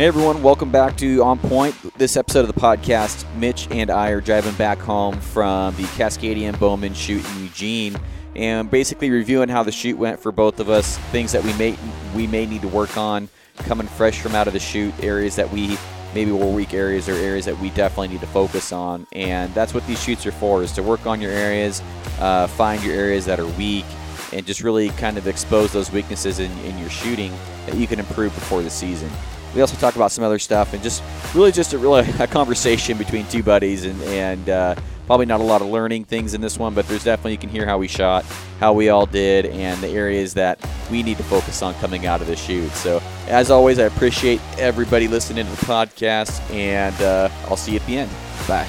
Hey everyone, welcome back to On Point. This episode of the podcast, Mitch and I are driving back home from the Cascadian Bowmen shoot in Eugene and basically reviewing how the shoot went for both of us, things that we may we may need to work on coming fresh from out of the shoot, areas that we maybe were weak areas or areas that we definitely need to focus on. And that's what these shoots are for, is to work on your areas, uh, find your areas that are weak, and just really kind of expose those weaknesses in, in your shooting that you can improve before the season. We also talk about some other stuff and just really just a really a conversation between two buddies and and uh, probably not a lot of learning things in this one, but there's definitely you can hear how we shot, how we all did, and the areas that we need to focus on coming out of the shoot. So as always, I appreciate everybody listening to the podcast, and uh, I'll see you at the end. Bye.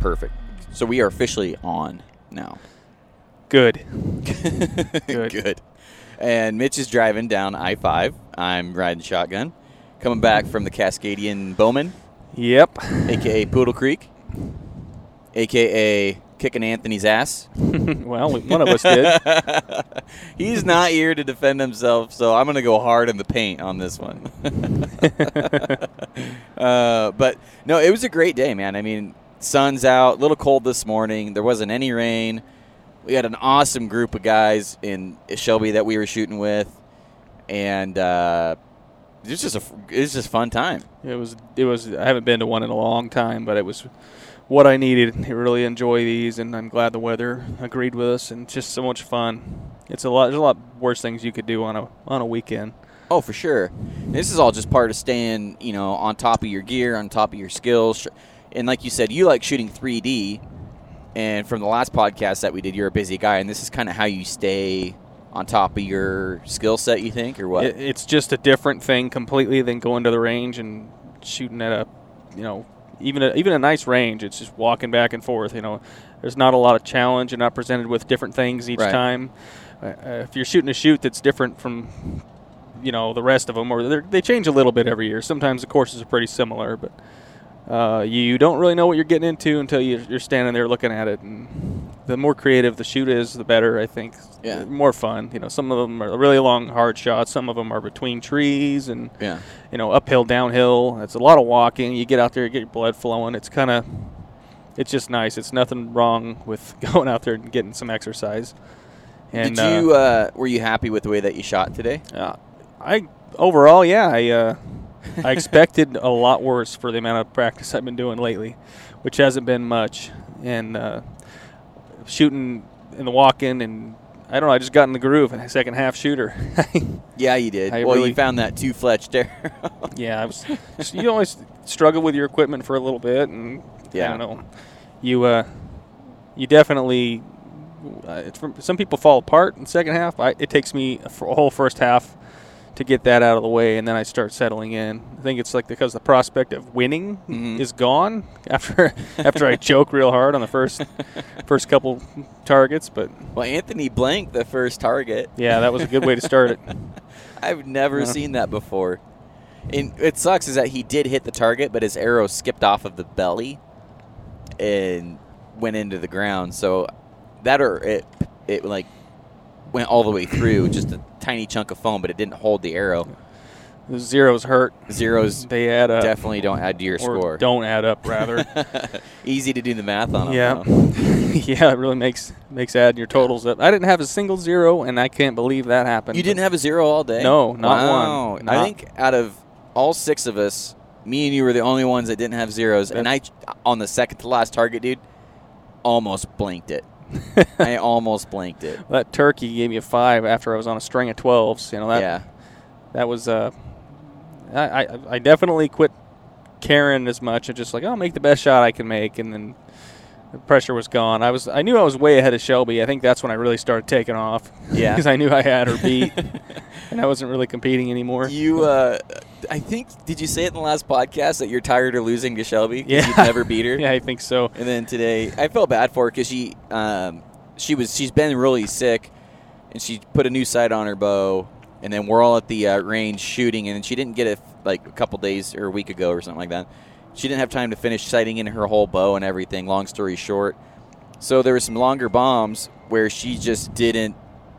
Perfect. So we are officially on now. Good. Good. Good. And Mitch is driving down I 5. I'm riding shotgun. Coming back from the Cascadian Bowmen, Yep. aka Poodle Creek, aka kicking Anthony's ass. well, one of us did. He's not here to defend himself, so I'm going to go hard in the paint on this one. uh, but no, it was a great day, man. I mean, sun's out, a little cold this morning. There wasn't any rain. We had an awesome group of guys in Shelby that we were shooting with, and uh, it was just a it was just a fun time. It was. It was. I haven't been to one in a long time, but it was what I needed. I really enjoy these, and I'm glad the weather agreed with us, and just so much fun. It's a lot. There's a lot worse things you could do on a on a weekend. Oh, for sure. This is all just part of staying, you know, on top of your gear, on top of your skills. And like you said, you like shooting 3D. And from the last podcast that we did, you're a busy guy, and this is kind of how you stay on top of your skill set. You think, or what? It, it's just a different thing completely than going to the range and shooting at a, you know, even a, even a nice range. It's just walking back and forth. You know, there's not a lot of challenge. You're not presented with different things each Right. time. Uh, if you're shooting a shoot that's different from, you know, the rest of them, or they're- change a little bit every year. Sometimes the courses are pretty similar, but. Uh, you don't really know what you're getting into until you- you're standing there looking at it. And the more creative the shoot is, the better. I think. Yeah. More fun. You know, some of them are really long, hard shots. Some of them are between trees and yeah. you know uphill, downhill. It's a lot of walking. You get out there, you get your blood flowing. It's kind of, it's just nice. It's nothing wrong with going out there and getting some exercise. And Did you? Uh, were you happy with the way that you shot today? uh, I overall, yeah, I uh, I expected a lot worse for the amount of practice I've been doing lately, which hasn't been much. And uh, shooting in the walk-in, and I don't know, I just got in the groove. And second half shooter. Yeah, you did. I well, really- you found that two fletched arrow. yeah, I was. you always struggle with your equipment for a little bit, and Yeah. I don't know. You uh, you definitely. Uh, it's from, some people fall apart in the second half. I, it takes me a, f- a whole first half to get that out of the way, and then I start settling in. I think it's like because the prospect of winning Mhm. is gone after after I choke real hard on the first first couple targets. But well, Anthony blanked the first target. yeah, that was a good way to start it. I've never Yeah. seen that before. And it sucks is that he did hit the target, but his arrow skipped off of the belly and went into the ground. So that or it it like went all the way through, just a tiny chunk of foam, but it didn't hold the arrow. Zeros hurt. Zeros They add up. definitely don't add to your or score. don't add up rather. Easy to do the math on. 'em, Yeah, yeah, it really makes makes adding your totals up. I didn't have a single zero, and I can't believe that happened. You didn't have a zero all day? No, not Wow. one. I think out of all six of us, me and you were the only ones that didn't have zeros. And I, on the second to last target, dude, almost blanked it. I almost blanked it. that turkey gave me a five after I was on a string of twelves. You know that yeah. that was uh, I, I I definitely quit caring as much. I just like I'll make the best shot I can make, and then the pressure was gone. I was I knew I was way ahead of Shelby. I think that's when I really started taking off. Yeah. because I knew I had her beat, and I wasn't really competing anymore. You, uh, I think, did you say it in the last podcast that you're tired of losing to Shelby? Yeah. You'd never beat her. yeah, I think so. And then today, I felt bad for her because she, um, she was, she's been really sick, and she put a new sight on her bow, and then we're all at the uh, range shooting, and she didn't get it like a couple days or a week ago or something like that. She didn't have time to finish sighting in her whole bow and everything. Long story short, so there were some longer bombs where she just didn't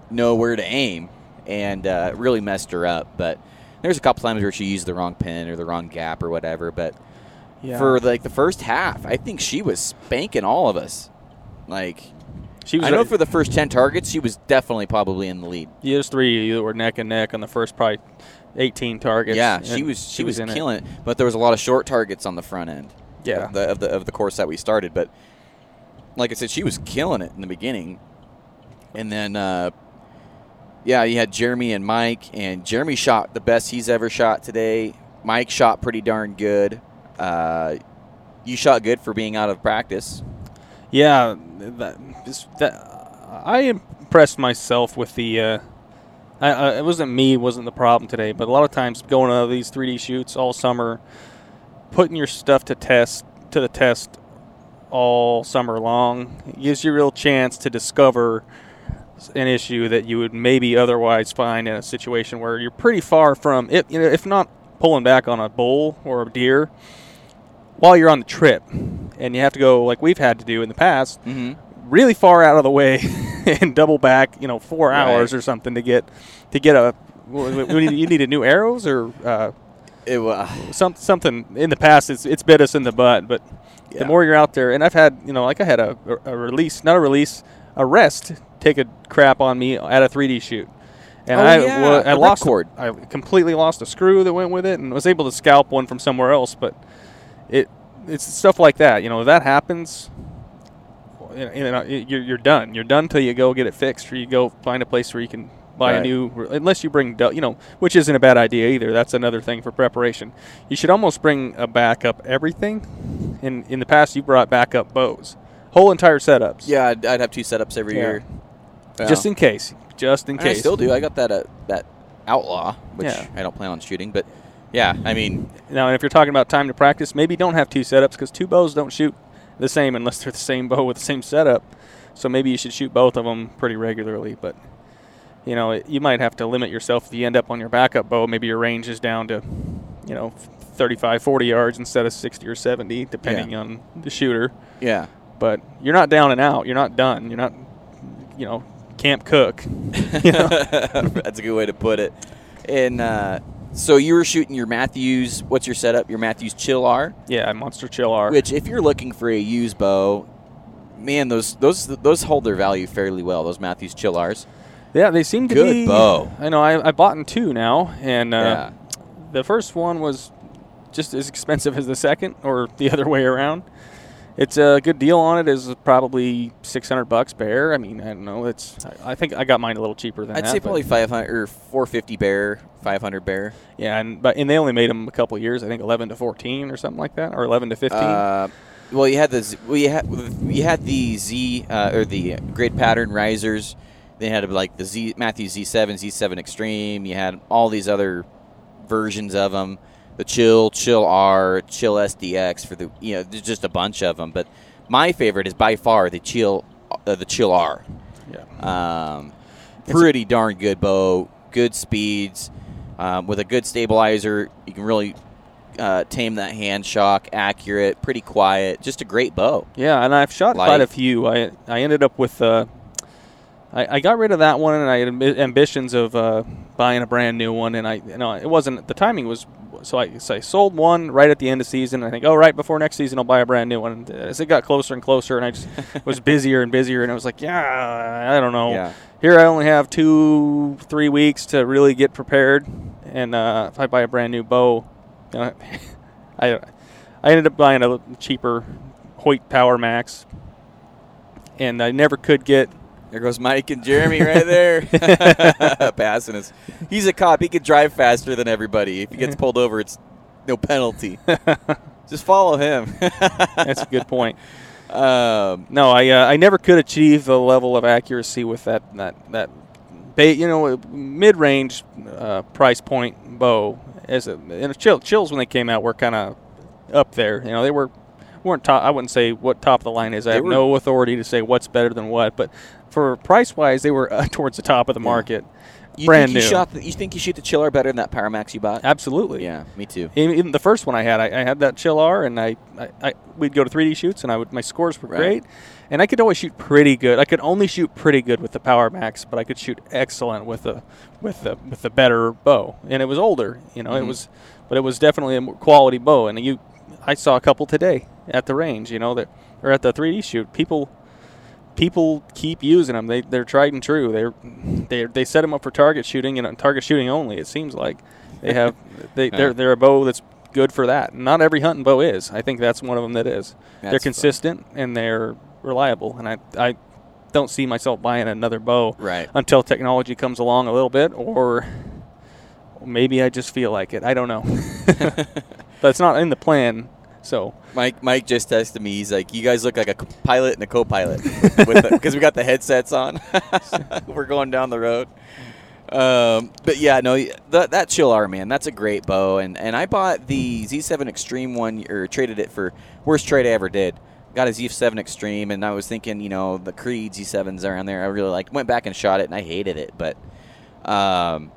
know where to aim, and uh, really messed her up. But There's a couple times where she used the wrong pin or the wrong gap or whatever, but Yeah. for like the first half, I think she was spanking all of us. Like she was I know for the first ten targets, she was definitely probably in the lead. yeah, there's three that were neck and neck on the first probably 18 targets. Yeah, she was she, was, in it. killing it. But there was a lot of short targets on the front end. Yeah. of the, of the of the course that we started. But like I said, she was killing it in the beginning, and then uh, yeah, you had Jeremy and Mike, and Jeremy shot the best he's ever shot today. Mike shot pretty darn good. Uh, you shot good for being out of practice. Yeah, that, that I impressed myself with the. Uh, I, I, it wasn't me wasn't the problem today, but a lot of times going to these 3D shoots all summer, putting your stuff to test to the test all summer long gives you a real chance to discover an issue that you would maybe otherwise find in a situation where you're pretty far from it. You know, if not pulling back on a bull or a deer while you're on the trip, and you have to go like we've had to do in the past Mm-hmm. Really far out of the way and double back, you know, four Right. hours or something to get to get a. You needed new arrows or uh, It was some something in the past. It's it's bit us in the butt, but Yeah. the more you're out there, and I've had you know like I had a, a release, not a release, a rest take a crap on me at a 3D shoot. And Oh, I, yeah, wa- I lost ripcord. I completely lost a screw that went with it, and was able to scalp one from somewhere else. But it it's stuff like that. You know, if that happens. You know, you're, you're done. You're done till you go get it fixed, or you go find a place where you can buy a new. Unless you bring, you know, which isn't a bad idea either. That's another thing for preparation. You should almost bring a backup everything. In in the past, you brought backup bows, whole entire setups. yeah. I'd, I'd have two setups every Yeah. year, just in case. Just in And I still do. I got that uh, that outlaw, which Yeah. I don't plan on shooting, but yeah, I mean, Now, if you're talking about time to practice, maybe don't have two setups because two bows don't shoot the same unless they're the same bow with the same setup. So maybe you should shoot both of them pretty regularly. But you know, it, you might have to limit yourself if you end up on your backup bow. Maybe your range is down to, you know, 35, 40 yards instead of 60 or 70, depending on the shooter. yeah. But you're not down and out. You're not done. You're not, you know, camp cook. You know? That's a good way to put it. And uh, so you were shooting your Mathews. What's your setup? Your Mathews Chill R. yeah, Monster Chill R. Which, if you're looking for a used bow, man, those those those hold their value fairly well. Those Mathews Chill R's. Yeah, they seem to Good be. Good bow. I know. I, I bought in two now, and uh, Yeah. the first one was just as expensive as the second, or the other way around. It's a good deal on it. Is probably six hundred bucks bear. I mean, I don't know. It's. I, I think I got mine a little cheaper than I'd that. say probably 500 or 450 bear, 500 bear. Yeah, and but and they only made them a couple years. I think eleven to fourteen or something like that, or eleven to fifteen. Uh, well, you had the Z- well, you had you had the Z uh, or the grid pattern risers. They had like the Z Matthew Z7, Z7 Extreme. You had all these other versions of them. The Chill, Chill R, Chill SDX for the you know there's just a bunch of them. But my favorite is by far the Chill uh, the Chill R. yeah. Um, pretty darn good bow, good speeds, um, with a good stabilizer. You can really uh, tame that hand shock, accurate, pretty quiet. Just a great bow. Yeah, and I've shot Light. quite a few. I I ended up with. Uh, I, I got rid of that one, and I had ambitions of uh, buying a brand new one. And I, you know, it wasn't the timing was. So I, so I sold one right at the end of season. I think, oh, right before next season, I'll buy a brand new one. And as it got closer and closer, and I just was busier and busier, and I was like, yeah, I don't know. Yeah. Here I only have two, three weeks to really get prepared, and uh, if I buy a brand new bow, you know, I I ended up buying a cheaper Hoyt Power Max, and I never could get. There goes Mike and Jeremy right there, passing us. He's a cop. He could drive faster than everybody. If he gets pulled over, it's no penalty. Just follow him. That's a good point. um, No, I uh, I never could achieve the level of accuracy with that that that, you know, mid range uh, price point bow. As a, and chill, chills when they came out were kind of up there. You know, they were weren't top. I wouldn't say what top of the line is. I They have were- no authority to say what's better than what, but for price wise, they were uh, towards the top of the market. You brand think you new. shot the, you think you shoot the Chill R better than that Power Max you bought? Absolutely. Yeah, me too. Even even the first one I had, I, I had that Chill R, and I, I, I we'd go to 3D shoots, and I would my scores were Right. great, and I could always shoot pretty good. I could only shoot pretty good with the Power Max, but I could shoot excellent with the with the with the better bow, and it was older. You know, it Mhm. was, but it was definitely a quality bow, and you, I saw a couple today at the range. You know that or at the 3D shoot, people. People keep using them. They they're tried and true. They're they they set them up for target shooting and uh, target shooting only. It seems like they have they Yeah. they're they're a bow that's good for that. Not every hunting bow is. I think that's one of them that is. they're That's fun. consistent and they're reliable. And I I don't see myself buying another bow Right. until technology comes along a little bit, or maybe I just feel like it. I don't know. but it's not in the plan. So Mike Mike just texted me. He's like, "You guys look like a pilot and a co-pilot because we got the headsets on. We're going down the road." Um, but yeah, no, that that Chill R man, that's a great bow, and and I bought the Z7 Extreme one or traded it for worst trade I ever did. Got a Z7 Extreme, and I was thinking, you know, the Creed Z7s are on there. I really like. Went back and shot it, and I hated it, but um,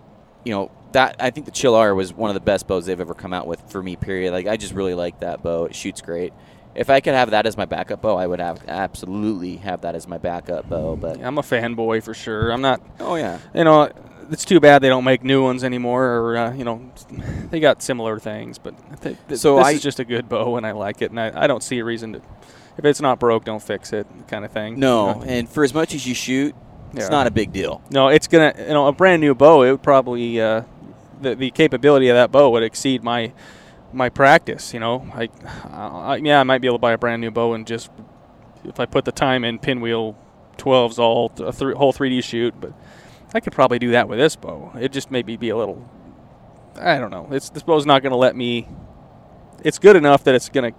you know that I think the Chill R was one of the best bows they've ever come out with for me. Period. Like I just really like that bow. It shoots great. If I could have that as my backup bow, I would have absolutely have that as my backup bow. But I'm a fanboy for sure. I'm not. oh yeah, You know, it's too bad they don't make new ones anymore, or uh, you know, they got similar things. But I think th- So this I- is just a good bow, and I like it, and I, I don't see a reason to. If it's not broke, don't fix it, kind of thing. no. You know? And for as much as you shoot, it's Yeah. not a big deal. No, it's gonna. You know, a brand new bow. It would probably uh, the the capability of that bow would exceed my my practice. You know, I, I yeah, I might be able to buy a brand new bow and just if I put the time in, pinwheel 12s all a th- whole 3D shoot, but I could probably do that with this bow. It just maybe be a little. I don't know. It's this bow's not going to let me. It's good enough that it's going to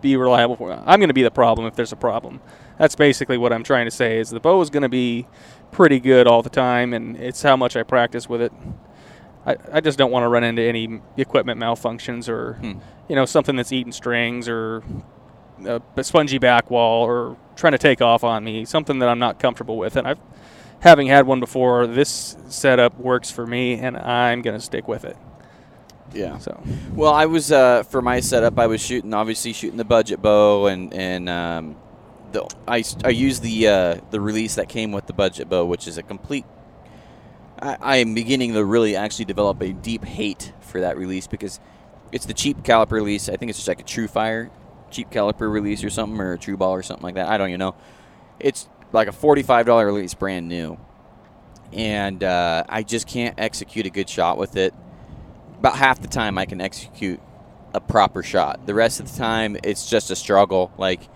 be reliable for. I'm going to be the problem if there's a problem. That's basically what I'm trying to say. Is the bow is going to be pretty good all the time, and it's how much I practice with it. I, I just don't want to run into any equipment malfunctions or Hmm. you know something that's eating strings or a, spongy back wall or trying to take off on me. Something that I'm not comfortable with, and I've having had one before. This setup works for me, and I'm going to stick with it. Yeah. So Well, I was uh, for my setup. I was shooting, obviously shooting the budget bow, and and um, the I, I used the uh, the release that came with the budget bow, which is a complete. I, am beginning to really actually develop a deep hate for that release because it's the cheap caliper release. I think it's just like a TruFire cheap caliper release or something, or a TruBall or something like that. I don't even know. It's like a forty-five dollar release, brand new, and uh, I just can't execute a good shot with it about half the time I can execute a proper shot. The rest of the time it's just a struggle. Like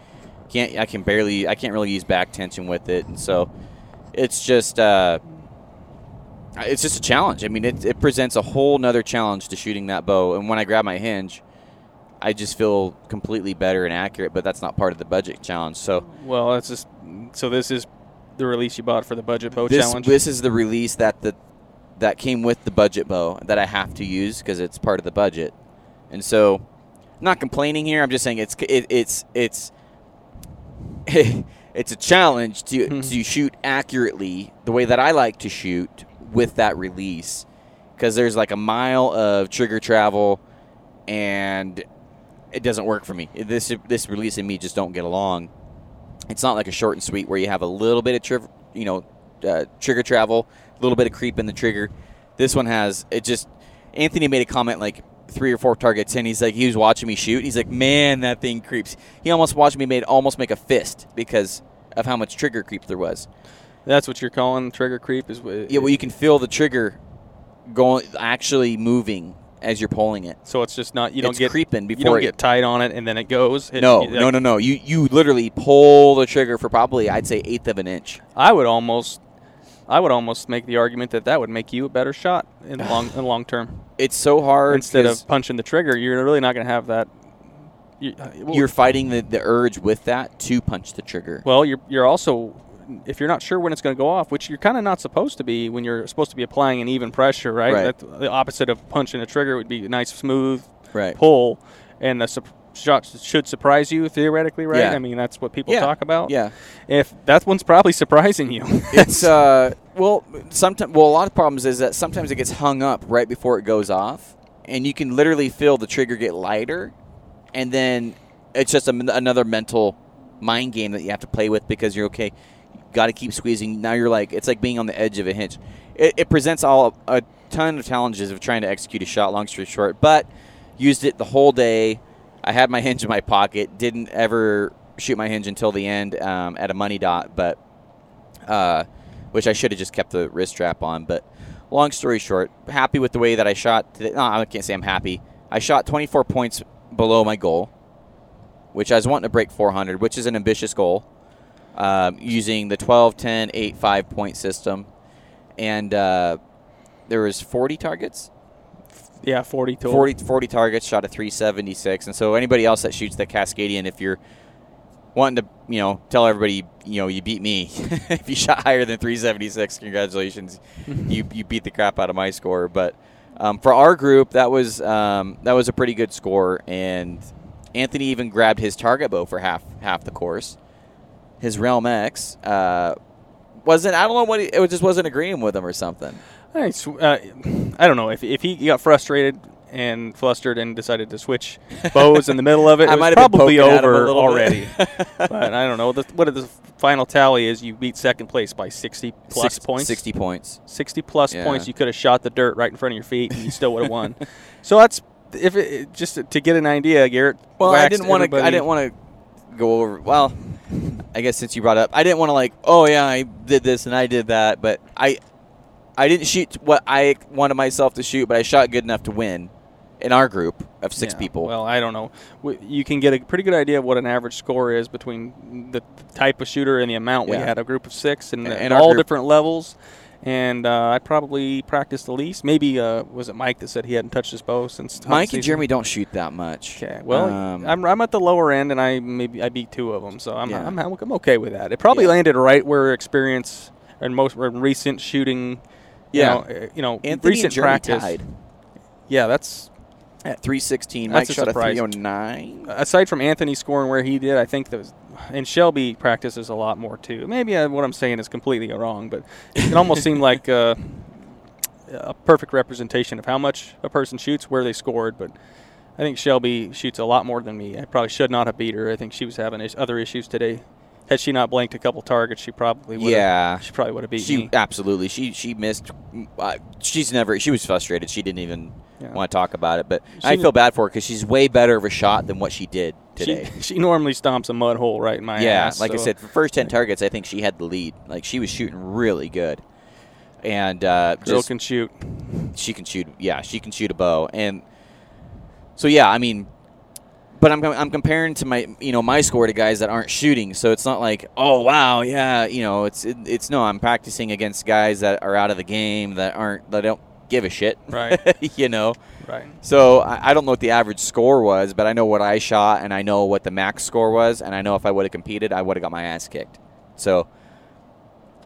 can't I can barely I can't really use back tension with it, and so it's just uh, it's just a challenge. I mean, it, it presents a whole nother challenge to shooting that bow. And when I grab my hinge, I just feel completely better and accurate. But that's not part of the budget challenge. So well, that's just so. This is the release you bought for the budget bow this challenge. this is the release that the that came with the budget bow that I have to use because it's part of the budget. And so, I'm not complaining here. I'm just saying it's it, it's it's it's a challenge to Mhm. to shoot accurately the way that I like to shoot with that release because there's like a mile of trigger travel and it doesn't work for me. This this release and me just don't get along. It's not like a short and sweet where you have a little bit of tri- you know uh, trigger travel, a little bit of creep in the trigger. This one has it just. Anthony made a comment like three or four targets and He's like he was watching me shoot. He's like, man, that thing creeps. He almost watched me made almost make a fist because of how much trigger creep there was. That's what you're calling trigger creep. Is wh- Yeah, well, you can feel the trigger going actually moving as you're pulling it. so it's just not you don't It's get creeping you before don't it- get tight on it and then it goes. It- No, you- no, no, no. You you literally pull the trigger for probably I'd say eighth of an inch. I would almost, I would almost make the argument that that would make you a better shot in the long in the long term. It's so hard instead of punching the trigger, you're really not going to have that. You, uh, well, you're fighting the, the urge with that to punch the trigger. well, you're you're also if you're not sure when it's going to go off, which you're kind of not supposed to be when you're supposed to be applying an even pressure, right? Right. That's the opposite of punching a trigger would be a nice smooth Right. pull, and the sup- shot should surprise you theoretically, right? Yeah. I mean, that's what people Yeah. talk about. Yeah. If that one's probably surprising you, It's uh Well, sometimes well a lot of problems is that sometimes it gets hung up right before it goes off, and you can literally feel the trigger get lighter, and then it's just a, another mental mind game that you have to play with because you're okay. Got to keep squeezing. Now you're like it's like being on the edge of a hinge. It, it presents all a ton of challenges of trying to execute a shot. Long story short, but used it the whole day. I had my hinge in my pocket. Didn't ever shoot my hinge until the end um, at a money dot, but uh, which I should have just kept the wrist strap on. But long story short, happy with the way that I shot. Today. No, I can't say I'm happy. I shot 24 points below my goal, which I was wanting to break 400, which is an ambitious goal, um, using the 12, 10, 8, 5 point system. And uh, there was 40 targets. Yeah, 40 total. 40, 40 targets, shot a 376. And so anybody else that shoots the Cascadian, if you're wanting to, you know, tell everybody, you know, you beat me. if you shot higher than 376, congratulations, you you beat the crap out of my score. But um, for our group, that was um, that was a pretty good score, and Anthony even grabbed his target bow for half half the course. His Realm X uh, wasn't. I don't know what he, it just wasn't agreeing with him or something. I, uh, I don't know if if he got frustrated and flustered and decided to switch bows in the middle of it. I it might was have been probably at him a over already. but I don't know. The, what the final tally is? You beat second place by 60 plus Six- points. 60 points. 60 plus Yeah. points. You could have shot the dirt right in front of your feet and you still would have won. so that's if it, just to get an idea, Garrett. Well, I didn't want to. I didn't want to go over. Well, I guess since you brought up, I didn't want to like. Oh yeah, I did this and I did that, but I, I didn't shoot what I wanted myself to shoot, but I shot good enough to win, in our group of six Yeah, people. Well, I don't know. You can get a pretty good idea of what an average score is between the type of shooter and the amount. We had a group of six and, And- and and all group- different levels. And uh, I probably practiced the least. Maybe uh, was it Mike that said he hadn't touched his bow since Mike and Jeremy don't shoot that much. Okay. Well, Um, I'm, I'm at the lower end, and I maybe I beat two of them, so I'm Yeah. I'm, I'm okay with that. It probably Yeah. landed right where experience and most recent shooting. You Yeah. know, uh, you know, Anthony recent practice. tied Yeah, that's at 316. That's Mike a shot a surprise. 309. aside from Anthony scoring where he did, I think that was, and Shelby practices a lot more too. Maybe uh, what I'm saying is completely wrong, but it almost seemed like uh, a perfect representation of how much a person shoots, where they scored. But I think Shelby shoots a lot more than me. I probably should not have beat her. I think she was having is- other issues today. Had she not blanked a couple targets, she probably would. Yeah. she probably would have beat She me. absolutely. She she missed. Uh, she's never. She was frustrated. She didn't even Yeah. want to talk about it. But She I feel bad for her because she's way better of a shot than what she did today. She, she normally stomps a mud hole right in my yeah, ass. like I said, for first ten targets, I think she had the lead. Like she was shooting really good, and uh, girl just can shoot. she can shoot. Yeah, she can shoot a bow, and so yeah, I mean, but I'm I'm comparing to my you know my score to guys that aren't shooting, so it's not like oh wow yeah you know it's it, it's no I'm practicing against guys that are out of the game that aren't that don't give a shit, Right. you know. Right. So I, I don't know what the average score was, but I know what I shot, and I know what the max score was, and I know if I would have competed, I would have got my ass kicked. So,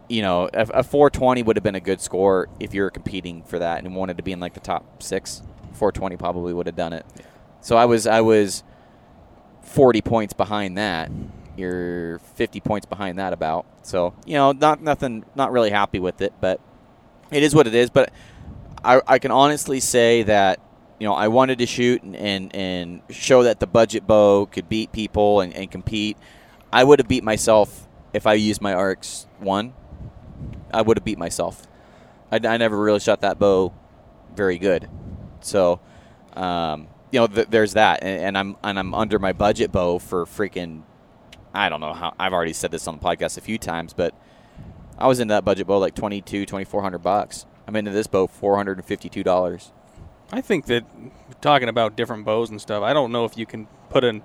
you know, a, a 420 would have been a good score if you were competing for that and wanted to be in like the top six. 420 probably would have done it. So I was I was 40 points behind that. You're 50 points behind that about. So you know, not nothing, not really happy with it, but it is what it is. But I, I can honestly say that you know I wanted to shoot and, and, and show that the budget bow could beat people and, and compete. I would have beat myself if I used my RX one. I would have beat myself. I, I never really shot that bow very good, so um, you know th- there's that, and, and I'm and I'm under my budget bow for freaking. I don't know how. I've already said this on the podcast a few times, but I was in that budget bow like 22, 2400 bucks. I'm into this bow $452. I think that talking about different bows and stuff, I don't know if you can put an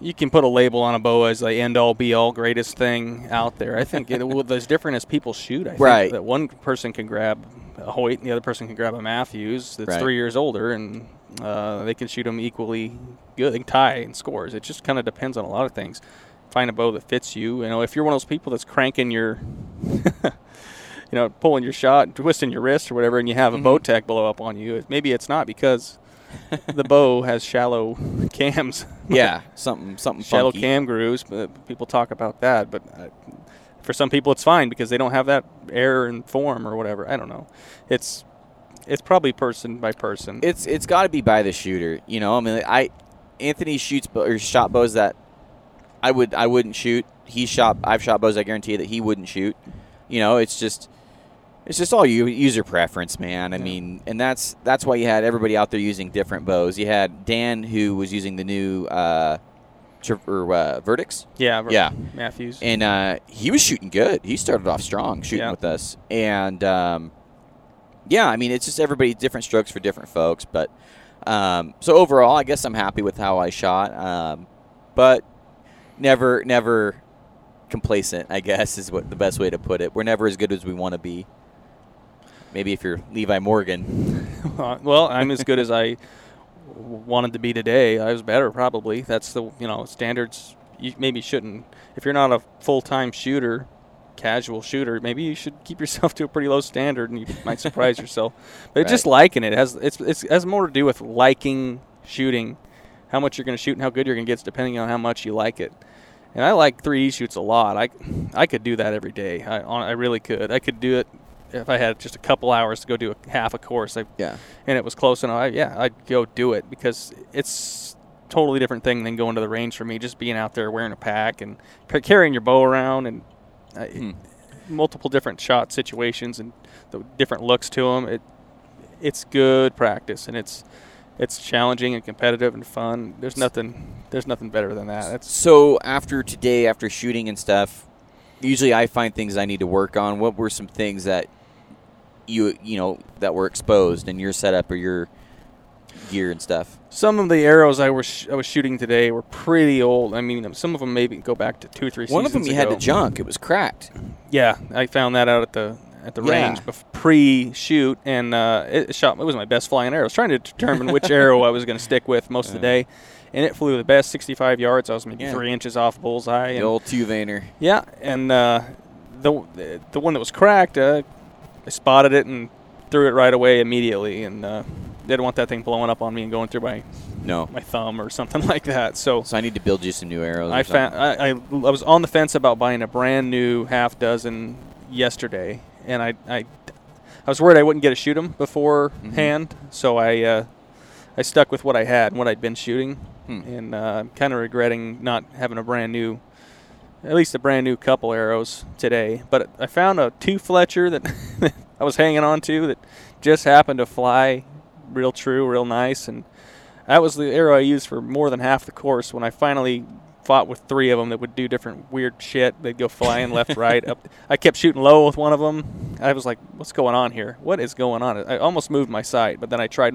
you can put a label on a bow as the end all be all greatest thing out there. I think it, well, as different as people shoot. I think Right. that one person can grab a Hoyt and the other person can grab a Mathews that's Right. three years older, and uh, they can shoot them equally good. They can tie in scores. It just kind of depends on a lot of things. Find a bow that fits you. You know, if you're one of those people that's cranking your you know, pulling your shot, twisting your wrist or whatever, and you have a bow mm-hmm. tech blow up on you. Maybe it's not because the bow has shallow cams, Yeah, something something shallow funky. cam grooves. But people talk about that, but I for some people it's fine because they don't have that air and form or whatever. I don't know. It's it's probably person by person. It's it's got to be by the shooter. You know, I mean, I Anthony shoots bo- or shot bows that I would I wouldn't shoot. He shot I've shot bows I guarantee that he wouldn't shoot. You know, it's just it's just all you user preference, man. I mean, and that's that's why you had everybody out there using different bows. You had Dan who was using the new uh, tra- or, uh, Vertix. yeah, Ver- Yeah. Mathews. and uh, he was shooting good. He started off strong shooting Yeah. with us, and um, yeah, I mean it's just everybody different strokes for different folks. But um, so overall, I guess I'm happy with how I shot, um, but never, never complacent. I guess is what the best way to put it. We're never as good as we want to be. Maybe if you're Levi Morgan, Uh, well, I'm as good as I wanted to be today. I was better probably. That's the you know standards. You maybe shouldn't if you're not a full time shooter, casual shooter. Maybe you should keep yourself to a pretty low standard, and you might surprise yourself. But it's just liking it. it has it's, it's has more to do with liking shooting, how much you're going to shoot and how good you're going to get, depending on how much you like it. And I like 3D shoots a lot. I I could do that every day. I I really could. I could do it if I had just a couple hours to go do a half a course. I yeah, and it was close enough, I, yeah, I'd go do it because it's totally different thing than going to the range for me. Just being out there wearing a pack and carrying your bow around and uh, Hmm. multiple different shot situations and the different looks to them. It it's good practice and it's it's challenging and competitive and fun. There's nothing there's nothing better than that. That's So after today, after shooting and stuff, usually I find things I need to work on. What were some things that you you know that were exposed in your setup or your gear and stuff? some of the arrows I was sh- I was shooting today were pretty old. I mean, some of them maybe go back to two or three. One of them you had to junk; it was cracked. Yeah, I found that out at the at the Yeah. range bef- pre-shoot, and uh, it shot. It was my best flying arrow. I was trying to determine which arrow I was going to stick with most of the day, and it flew the best 65 yards. I was maybe Yeah. three inches off bullseye. The And, old two veiner. yeah, and uh, the the one that was cracked, uh, I spotted it and threw it right away immediately, and uh, didn't want that thing blowing up on me and going through my No, my thumb or something like that. So so I need to build you some new arrows. I found I, I, I was on the fence about buying a brand new half dozen yesterday, and I I, I was worried I wouldn't get to shoot them beforehand, so I uh, I stuck with what I had and what I'd been shooting, Hmm. and uh, I'm kind of regretting not having a brand new, at least a brand new couple arrows today. But I found a two Fletcher that I was hanging on to that just happened to fly real true, real nice, and that was the arrow I used for more than half the course. When I finally fought with three of them that would do different weird shit, they'd go flying left, right, up. I kept shooting low with one of them. I was like, "What's going on here? What is going on?" I almost moved my sight, but then I tried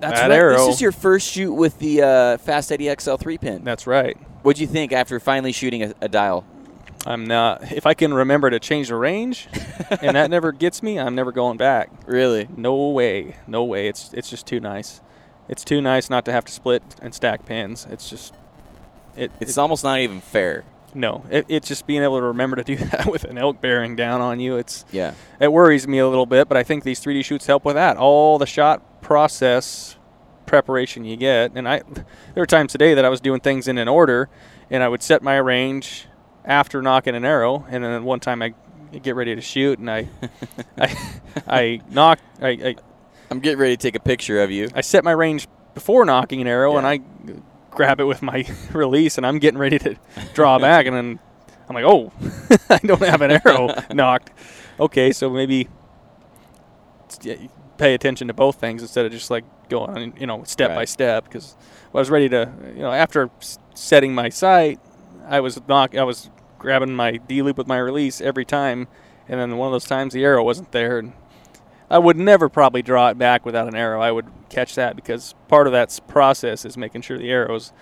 That's right. arrow. This is your first shoot with the uh, Fast Eddie XL3 pin. That's right. What'd you think after finally shooting a, a dial? I'm not. If I can remember to change the range, and that never gets me, I'm never going back. Really? No way. No way. It's it's just too nice. It's too nice not to have to split and stack pins. It's just it. It's almost not even fair. no. It, it's just being able to remember to do that with an elk bearing down on you. It's Yeah. it worries me a little bit, but I think these 3D shoots help with that. All the shot process preparation you get, and I there were times today that I was doing things in an order, and I would set my range after nocking an arrow, and then one time I get ready to shoot, and I I I nock I, I I'm getting ready to take a picture of you. I set my range before nocking an arrow, and I grab it with my release, and I'm getting ready to draw back, and then I'm like, oh, I don't have an arrow nocked. Okay, so maybe yeah, pay attention to both things instead of just like going, you know, step by step. Because I was ready to, you know, after setting my sight, I was nock, I was grabbing my D loop with my release every time, and then one of those times the arrow wasn't there, and I would never probably draw it back without an arrow. I would catch that because part of that process is making sure the arrow's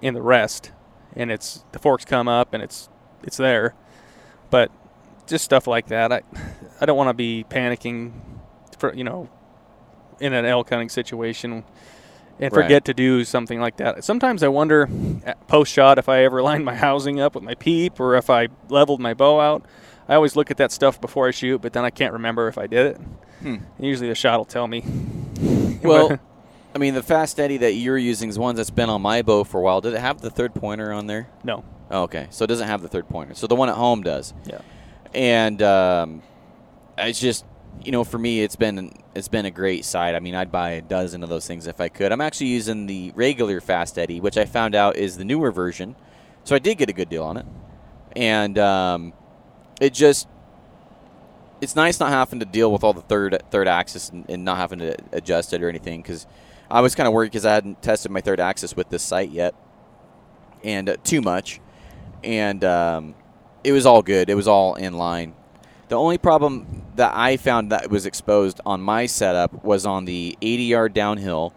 in the rest, and it's the forks come up and it's it's there. But just stuff like that, I I don't want to be panicking for you know in an elk hunting situation and Right. forget to do something like that. Sometimes I wonder post shot if I ever lined my housing up with my peep or if I leveled my bow out. I always look at that stuff before I shoot, but then I can't remember if I did it. Hmm. Usually the shot will tell me. Well, I mean, the Fast Eddie that you're using is one that's been on my bow for a while. Did it have the third pointer on there? no. Oh, okay, so it doesn't have the third pointer. So the one at home does. Yeah. And um, it's just, you know, for me, it's been it's been a great sight. I mean, I'd buy a dozen of those things if I could. I'm actually using the regular Fast Eddie, which I found out is the newer version, so I did get a good deal on it. And um, it just it's nice not having to deal with all the third third axis and, and not having to adjust it or anything because I was kind of worried because I hadn't tested my third axis with this sight yet and uh, too much and um, it was all good. It was all in line. The only problem that I found that was exposed on my setup was on the 80 yard downhill.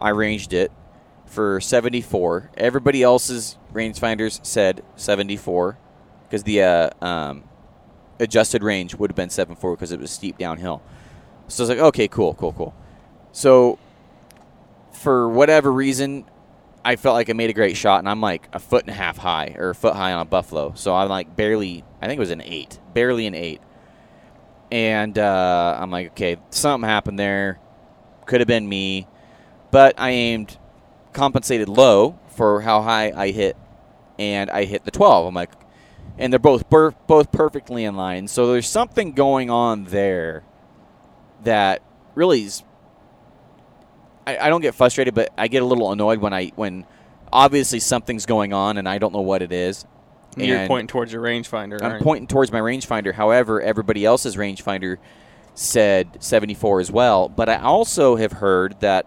I ranged it for 74. Everybody else's rangefinders said 74 because the uh, um, adjusted range would have been 74 because it was steep downhill. So I was like, okay, cool, cool, cool. So for whatever reason, I felt like I made a great shot, and I'm like a foot and a half high or a foot high on a buffalo. So I'm like barely, I think it was an eight, barely an eight. And uh, I'm like, okay, something happened there. Could have been me, but I aimed, compensated low for how high I hit, and I hit the 12. I'm like, and they're both both perfectly in line. So there's something going on there that really is I, I don't get frustrated, but I get a little annoyed when I when obviously something's going on and I don't know what it is. And you're pointing towards your rangefinder. I'm pointing towards my rangefinder. However, everybody else's rangefinder said 74 as well. But I also have heard that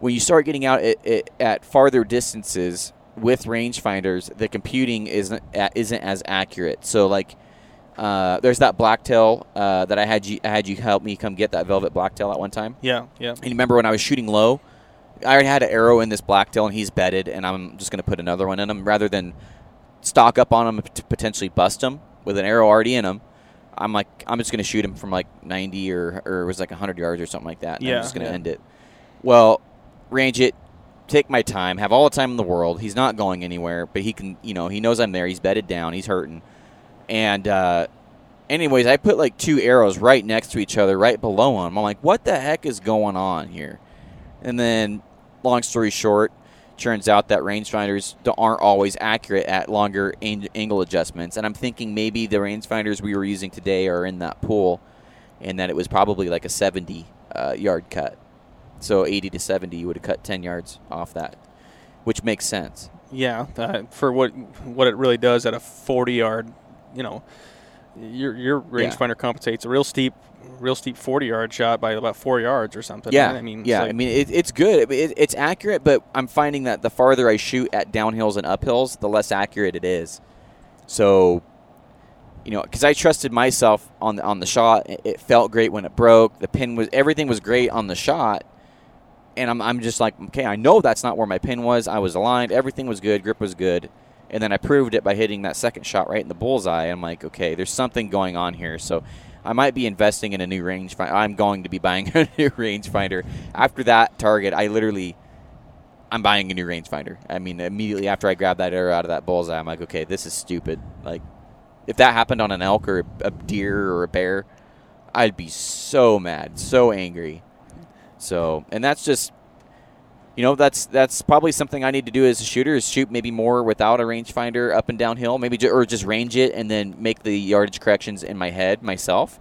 when you start getting out at, at, at farther distances with rangefinders, the computing isn't isn't as accurate. So like. Uh, there's that blacktail uh, that I had you I had you help me come get that velvet blacktail at one time. Yeah, yeah. And you remember when I was shooting low, I already had an arrow in this blacktail and he's bedded, and I'm just going to put another one in him rather than stalk up on him to potentially bust him with an arrow already in him. I'm like, I'm just going to shoot him from like 90 or or it was like 100 yards or something like that. Yeah, I'm just going to yeah. end it. Well, range it, take my time, have all the time in the world. He's not going anywhere, but he can, you know, he knows I'm there. He's bedded down. He's hurting. And, uh, anyways, I put like two arrows right next to each other, right below him. I'm like, what the heck is going on here? And then, long story short, turns out that rangefinders aren't always accurate at longer ang- angle adjustments. And I'm thinking maybe the rangefinders we were using today are in that pool, and that it was probably like a 70 uh, yard cut. So 80 to 70, you would have cut 10 yards off that, which makes sense. Yeah, uh, for what what it really does at a 40 yard, you know, your your rangefinder compensates a real steep, real steep 40 yard shot by about four yards or something. Yeah, right? I mean, it's yeah. like- I mean, it, it's good. It, it's accurate, but I'm finding that the farther I shoot at downhills and uphills, the less accurate it is. So, you know, because I trusted myself on the on the shot, it, it felt great when it broke. The pin was everything was great on the shot, and I'm I'm just like, okay, I know that's not where my pin was. I was aligned. Everything was good. Grip was good. And then I proved it by hitting that second shot right in the bullseye. I'm like, okay, there's something going on here. So I might be investing in a new rangefinder. I'm going to be buying a new rangefinder. After that target, I literally, I'm buying a new rangefinder. I mean, immediately after I grab that arrow out of that bullseye, I'm like, okay, this is stupid. Like, if that happened on an elk or a deer or a bear, I'd be so mad, so angry. So, and that's just, you know, that's that's probably something I need to do as a shooter is shoot maybe more without a rangefinder up and downhill, maybe ju- or just range it and then make the yardage corrections in my head myself.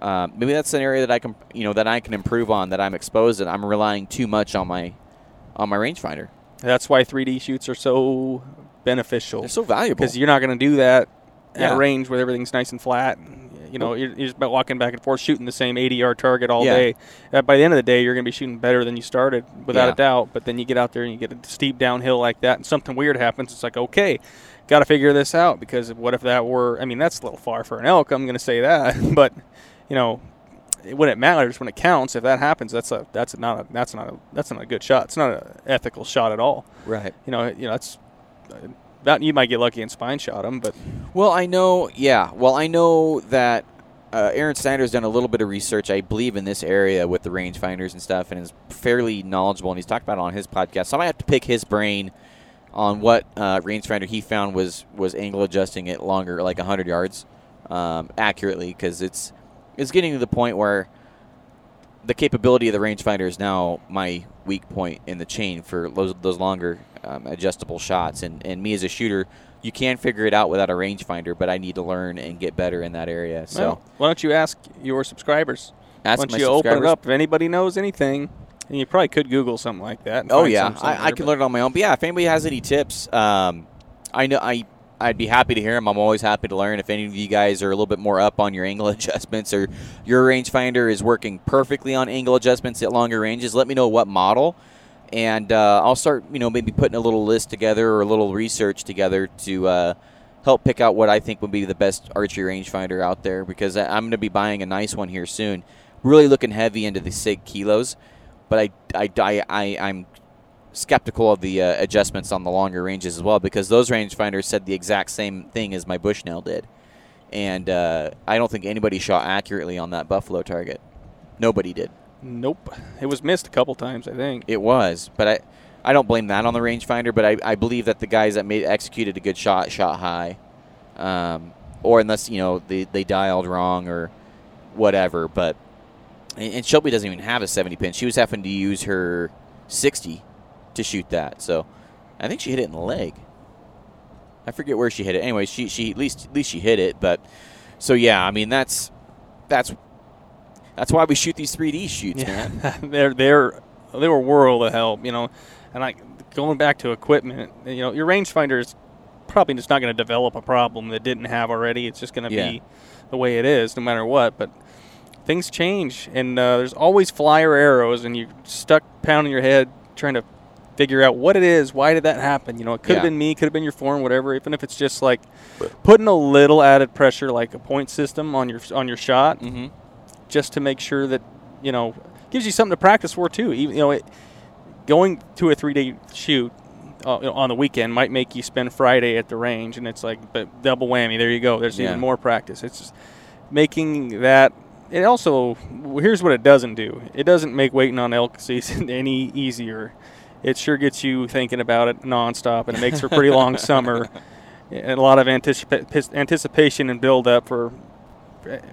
Um, maybe that's an area that I can, you know, that I can improve on. That I'm exposed and I'm relying too much on my on my rangefinder. that's why 3D shoots are so beneficial. They're so valuable. because you're not going to do that at Yeah. a range where everything's nice and flat. You know, you're, you're just about walking back and forth, shooting the same 80 yard target all Yeah. day. Uh, by the end of the day, you're going to be shooting better than you started, without Yeah. a doubt. But then you get out there and you get a steep downhill like that, and something weird happens. It's like, okay, got to figure this out because what if that were? I mean, that's a little far for an elk. I'm going to say that, but you know. When it matters, when it counts, if that happens, that's a that's not a that's not a that's not a good shot. It's not an ethical shot at all. right. You know, you know, that's that you might get lucky and spine shot him, but Well, I know, yeah. Well, I know that uh, Aaron Snyder's done a little bit of research, I believe, in this area with the rangefinders and stuff, and is fairly knowledgeable. And he's talked about it on his podcast. So I might have to pick his brain on what uh, rangefinder he found was was angle adjusting it longer, like 100 yards, um, accurately, because it's it's getting to the point where the capability of the rangefinder is now my weak point in the chain for those, those longer um, adjustable shots. And, and me as a shooter, you can figure it out without a rangefinder, but I need to learn and get better in that area. So Well, why don't you ask your subscribers? ask Once you open it up, if anybody knows anything, and you probably could Google something like that. Oh yeah, I, I learn it on my own. But yeah, if anybody has any tips, um, I know I I'd be happy to hear them. I'm always happy to learn. If any of you guys are a little bit more up on your angle adjustments or your rangefinder is working perfectly on angle adjustments at longer ranges, let me know what model, and uh, I'll start you know maybe putting a little list together or a little research together to. Uh, Help pick out what I think would be the best archery rangefinder out there because I'm going to be buying a nice one here soon. Really looking heavy into the SIG kilos, but I, I, I, I, I'm skeptical of the uh, adjustments on the longer ranges as well because those rangefinders said the exact same thing as my Bushnell did, and uh, I don't think anybody shot accurately on that buffalo target. Nobody did. Nope. It was missed a couple times, I think. It was, but I, I don't blame that on the rangefinder. But I, I believe that the guys that made executed a good shot shot high, um, or unless you know they, they dialed wrong or whatever. But and, Shelby doesn't even have a 70 pin. She was having to use her 60 to shoot that. So I think she hit it in the leg. I forget where she hit it. Anyway, she she at least at least she hit it. But so yeah, I mean that's that's that's why we shoot these 3D shoots, man. they're they're they were a world of help, you know. And I going back to equipment, you know, your rangefinder is probably just not going to develop a problem that didn't have already. It's just going to Yeah. be the way it is, no matter what. But things change, and uh, there's always flyer arrows, and you're stuck pounding your head trying to figure out what it is. Why did that happen? You know, it could have Yeah. been me, could have been your form, whatever. Even if it's just like putting a little added pressure, like a point system on your on your shot, mm-hmm. Just to make sure that you know gives you something to practice for too. Even you know, it, going to a three day shoot uh, on the weekend might make you spend Friday at the range, and it's like but double whammy. There you go. There's Yeah. even more practice. It's just making that. It also here's what it doesn't do. It doesn't make waiting on elk season any easier. It sure gets you thinking about it nonstop, and it makes for a pretty long summer. And a lot of anticipa- anticipation and build up for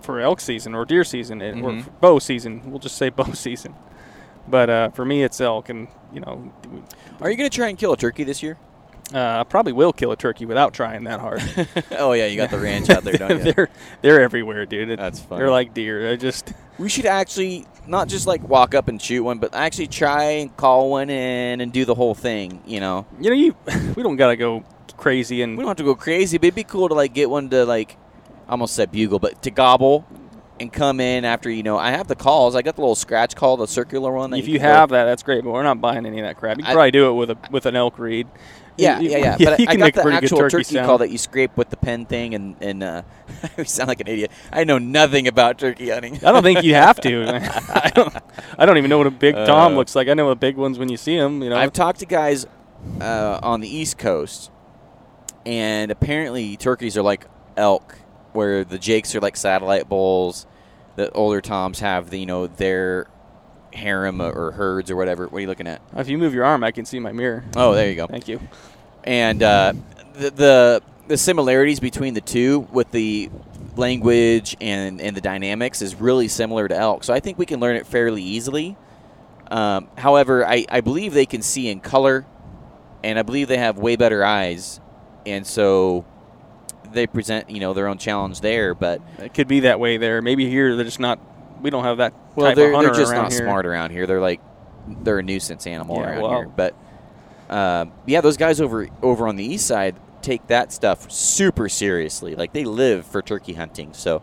for elk season or deer season and- or bow season. We'll just say bow season. But uh, for me, it's elk, and you know, Are you going to try and kill a turkey this year? uh, I probably will kill a turkey without trying that hard. oh yeah, you got the ranch out there, don't you? they're they're everywhere, dude. It- That's funny. They're like deer. I just We should actually not just like walk up and shoot one, but actually try and call one in and do the whole thing. You know, you know you we don't gotta go crazy and we don't have to go crazy, but it'd be cool to like get one to like, I almost said bugle, but to gobble and come in after you know. I have the calls. I got the little scratch call, the circular one. That if you you have that, that's great. But we're not buying any of that crap. You can I- probably do it with a with an elk reed. Yeah, You- yeah, yeah. you But I, I can got make a the pretty good actual turkey turkey, call that you scrape with the pen thing, and and uh, I sound like an idiot. I know nothing about turkey hunting. I don't think you have to. I don't. I don't even know what a big tom Uh, looks like. I know the big ones when you see them. You know, I've talked to guys uh, on the East Coast, and apparently turkeys are like elk, where the jakes are like satellite bulls. The older toms have the you know their harem or herds or whatever. What are you looking at? if you move your arm, I can see my mirror. Oh, there you go. Thank you. and uh, the, the the similarities between the two with the language and and the dynamics is really similar to elk. So I think we can learn it fairly easily. Um, however, I, I believe they can see in color, and I believe they have way better eyes, and so they present you know their own challenge there. But It could be that way there. Maybe here they're just not. We don't have that well, they're they're just not here. smart around here. They're like they're a nuisance animal Yeah, around well- here. But um, yeah, those guys over over on the east side take that stuff super seriously. Like they live for turkey hunting. So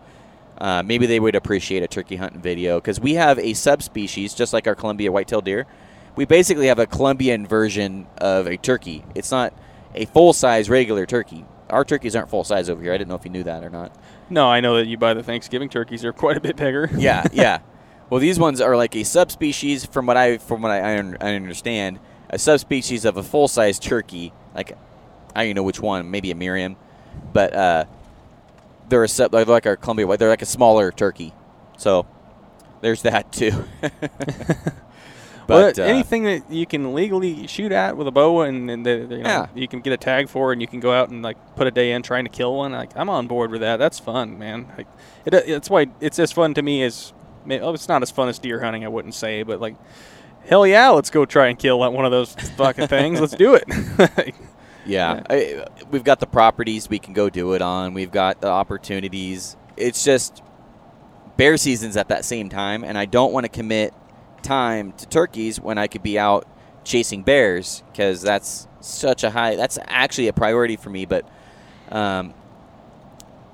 uh, maybe they would appreciate a turkey hunting video because we have a subspecies just like our Columbia whitetail deer. We basically have a Columbian version of a turkey. It's not a full size regular turkey. Our turkeys aren't full size over here. I didn't know if you knew that or not. No, I know that you buy the Thanksgiving turkeys. They're quite a bit bigger. yeah, yeah. Well, these ones are like a subspecies from what I from what I, I understand, a subspecies of a full size turkey. Like I don't even know which one, maybe a Merriam, but uh, they're a sub they're like our Columbia white. They're like a smaller turkey. So there's that too. but uh, anything that you can legally shoot at with a bow and, and the, you, know, Yeah. you can get a tag for, and you can go out and like put a day in trying to kill one. Like I'm on board with that. That's fun, man. Like it, it's why it's as fun to me as oh, it's not as fun as deer hunting, I wouldn't say, but like, hell yeah, let's go try and kill one of those fucking things. Let's do it. Yeah, I, we've got the properties we can go do it on. We've got the opportunities. It's just bear season's at that same time, and I don't want to commit time to turkeys when I could be out chasing bears because that's such a high. That's actually a priority for me. But, um,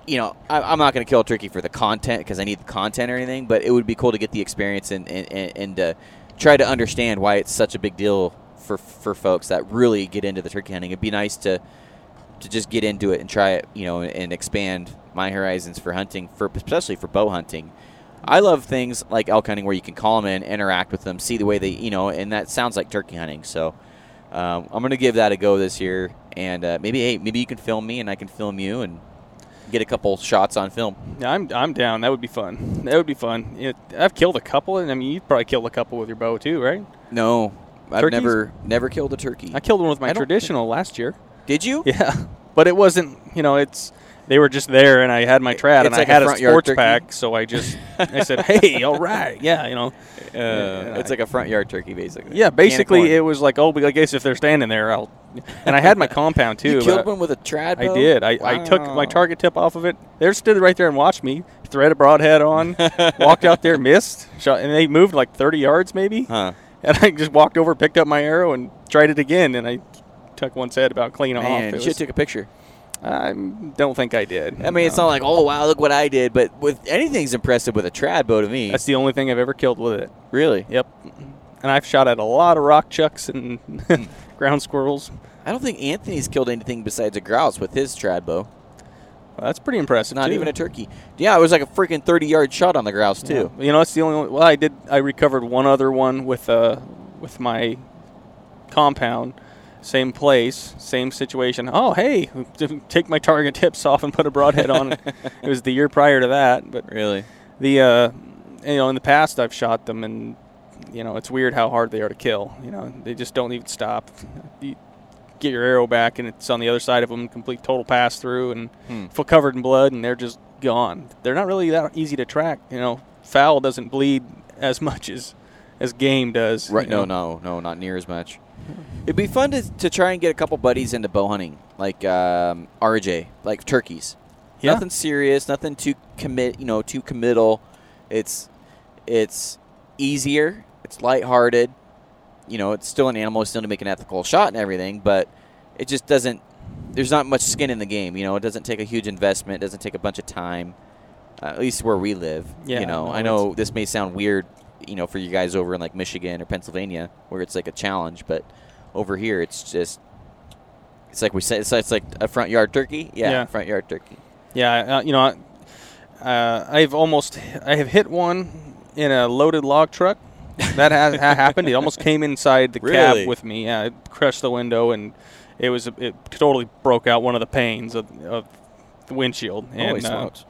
you know, I, I'm not going to kill a turkey for the content because I need the content or anything. But it would be cool to get the experience and and, and, and uh, try to understand why it's such a big deal for for folks that really get into the turkey hunting. It'd be nice to to just get into it and try it, you know, and expand my horizons for hunting, for especially for bow hunting. I love things like elk hunting where you can call them in, interact with them, see the way they, you know, and that sounds like turkey hunting. So um, I'm gonna give that a go this year, and uh, maybe hey, maybe you can film me and I can film you and get a couple shots on film. Yeah, I'm I'm down. That would be fun. That would be fun. It, I've killed a couple, and I mean, you've probably killed a couple with your bow too, right? No, I've Turkeys? never never killed a turkey. I killed one with my traditional last year. Did you? Yeah, but it wasn't. You know, it's they were just there, and I had my trad, It's and like I a had a, yard sports pack, so I just I said, "Hey, all right, yeah, you know." Uh, Yeah, it's I- like a front yard turkey, basically. Yeah, basically it was like, oh, but I guess if they're standing there, I'll. And I had my compound too. You killed one with a trad I did. I, I took my target tip off of it. They stood right there and watched me thread a broadhead on, walked out there, missed, shot, and they moved like 30 yards maybe. Huh. And I just walked over, picked up my arrow, and tried it again. And I took one head about clean off. Man, It you should took a picture. I don't think I did. I mean, it's not like, oh wow, look what I did. But with anything's impressive with a trad bow to me. That's the only thing I've ever killed with it. really. Yep. And I've shot at a lot of rock chucks and Hmm. ground squirrels. I don't think Anthony's killed anything besides a grouse with his trad bow. Well, that's pretty impressive. Not too. even a turkey. Yeah, it was like a freaking thirty yard shot on the grouse too. Yeah. You know, it's the only one. Well, I did. I recovered one other one with uh with my compound, same place, same situation. Oh, hey, take my target tips off and put a broadhead on. it It was the year prior to that, but Really. the uh, you know in the past I've shot them and you know it's weird how hard they are to kill. You know they just don't even stop. You get your arrow back and it's on the other side of them, complete total pass through and Hmm. full covered in blood, and they're just gone. They're not really that easy to track. You know, fowl doesn't bleed as much as as game does. Right? No, know. no, no, not near as much. It'd be fun to, to try and get a couple buddies into bow hunting, like um, RJ, like turkeys. Yeah. Nothing serious, nothing too commit, you know, too committal. It's it's easier, it's lighthearted. You know, it's still an animal, it's still to make an ethical shot and everything, but it just doesn't. There's not much skin in the game. You know, it doesn't take a huge investment. It doesn't take a bunch of time. Uh, at least where we live. Yeah, You know, no, I know this may sound weird. You know, for you guys over in like Michigan or Pennsylvania, where it's like a challenge, but over here it's just. It's like we said. It's, it's like a front yard turkey. Yeah, Yeah. front yard turkey. Yeah, uh, you know, uh, I've almost I have hit one in a loaded log truck. That has ha- happened. It almost came inside the Really? cab with me. Yeah, it crushed the window and it was it totally broke out one of the panes of, of the windshield. And, Holy uh, smokes!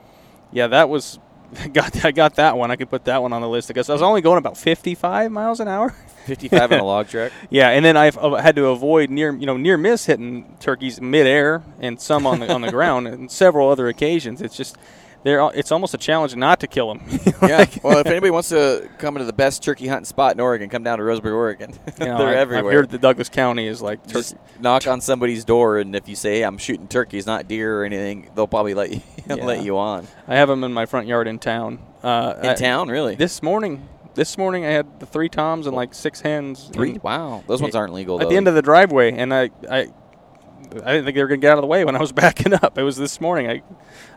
yeah, that was got I got that one. I could put that one on the list. I guess I was only going about 55 miles an hour. 55 on a log truck. Yeah, and then I've uh, had to avoid near you know near miss hitting turkeys midair and some on the on the ground and several other occasions. It's just there. It's almost a challenge not to kill them. yeah. Well, if anybody wants to come into the best turkey hunting spot in Oregon, come down to Roseburg, Oregon. You know, They're I, everywhere. I've heard that Douglas County is like turkey. Just knock on somebody's door, and if you say, hey, "I'm shooting turkeys, not deer or anything," they'll probably let you Yeah. let you on. I have them in my front yard in town. Uh, In I- town, really? This morning, this morning I had the three toms and like six hens. Three? Wow, those ones aren't legal. at though. the end of the driveway, and I, I, I didn't think they were gonna get out of the way when I was backing up. It was this morning. I,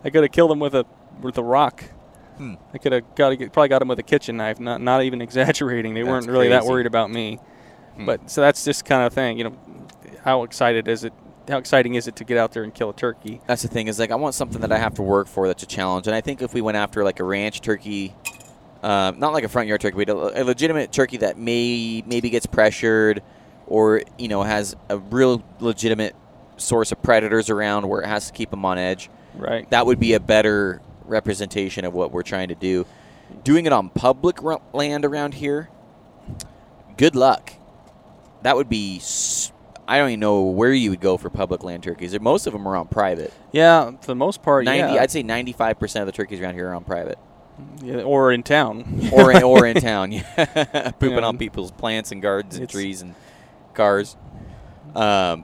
I could have killed them with a with a rock. Hmm. I could have got probably got them with a kitchen knife. Not not even exaggerating. They That's weren't really that worried about me. Hmm. But so that's just kind of thing. You know, how excited is it? How exciting is it to get out there and kill a turkey? That's the thing is like I want something that I have to work for that's a challenge, and I think if we went after like a ranch turkey, um, not like a front yard turkey, but a, a legitimate turkey that may maybe gets pressured, or you know has a real legitimate source of predators around where it has to keep them on edge. Right. That would be a better representation of what we're trying to do. Doing it on public land around here, good luck. That would be. I don't even know where you would go for public land turkeys. Most of them are on private. Yeah, for the most part, Ninety, yeah. I'd say ninety-five percent of the turkeys around here are on private. Yeah, or in town. or in, or in town, yeah. pooping Yeah. on people's plants and gardens and It's- trees and cars. Um,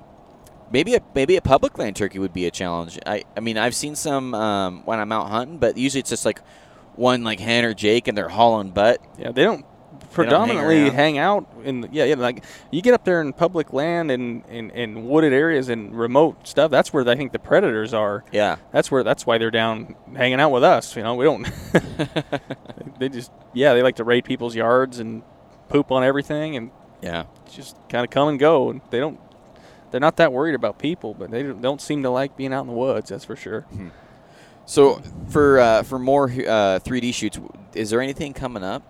maybe a maybe a public land turkey would be a challenge. I I mean I've seen some um, when I'm out hunting, but usually it's just like one like hen or Jake and they're hauling butt. Yeah, they don't predominantly around. hang, out in. The, yeah, yeah. Like you get up there in public land and in, in wooded areas and remote stuff. That's where I think the predators are. Yeah. That's where. That's why they're down hanging out with us. You know, we don't. they just yeah, they like to raid people's yards and poop on everything and Yeah. just kind of come and go. And they don't. They're not that worried about people, but they don't- seem to like being out in the woods. That's for sure. So for uh, for more uh, 3D shoots, is there anything coming up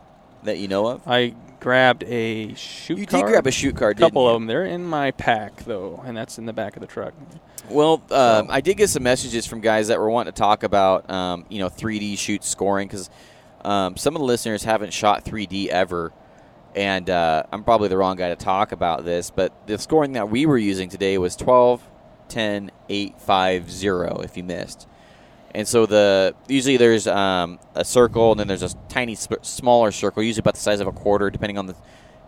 that you know of? I grabbed a shoot. You card. did grab a shoot card, A couple of them. They're in my pack though, and that's in the back of the truck. Well, um, I did get some messages from guys that were wanting to talk about, um, you know, 3D shoot scoring because um, some of the listeners haven't shot 3D ever, and uh, I'm probably the wrong guy to talk about this. But the scoring that we were using today was 12, 10, 8, 5, 0. If you missed, and so the usually there's um, a circle and then there's a tiny sp- smaller circle, usually about the size of a quarter, depending on the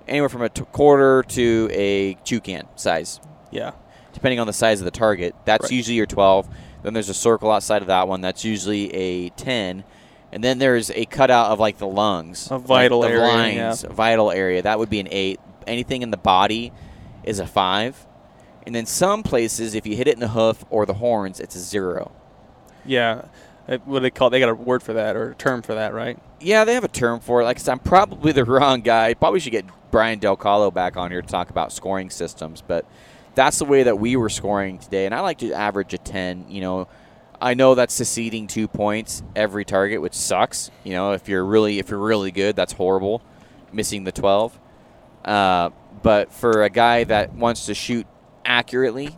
anywhere from a t- quarter to a toucan size Yeah. depending on the size of the target. That's Right. usually your 12. Then there's a circle outside of that one. That's usually a 10. And then there's a cutout of like the lungs, A vital like the area, lines, vital area. That would be an 8. Anything in the body is a 5. And then some places, if you hit it in the hoof or the horns, it's a 0. Yeah. What do they call? They got a word for that or a term for that, right? Yeah, they have a term for it. Like I said, I'm probably the wrong guy. Probably should get Brian Del Calo back on here to talk about scoring systems. But that's the way that we were scoring today, and I like to average a 10. You know, I know that's seceding two points every target, which sucks. You know, if you're really if you're really good, that's horrible. Missing the 12. Uh, but for a guy that wants to shoot accurately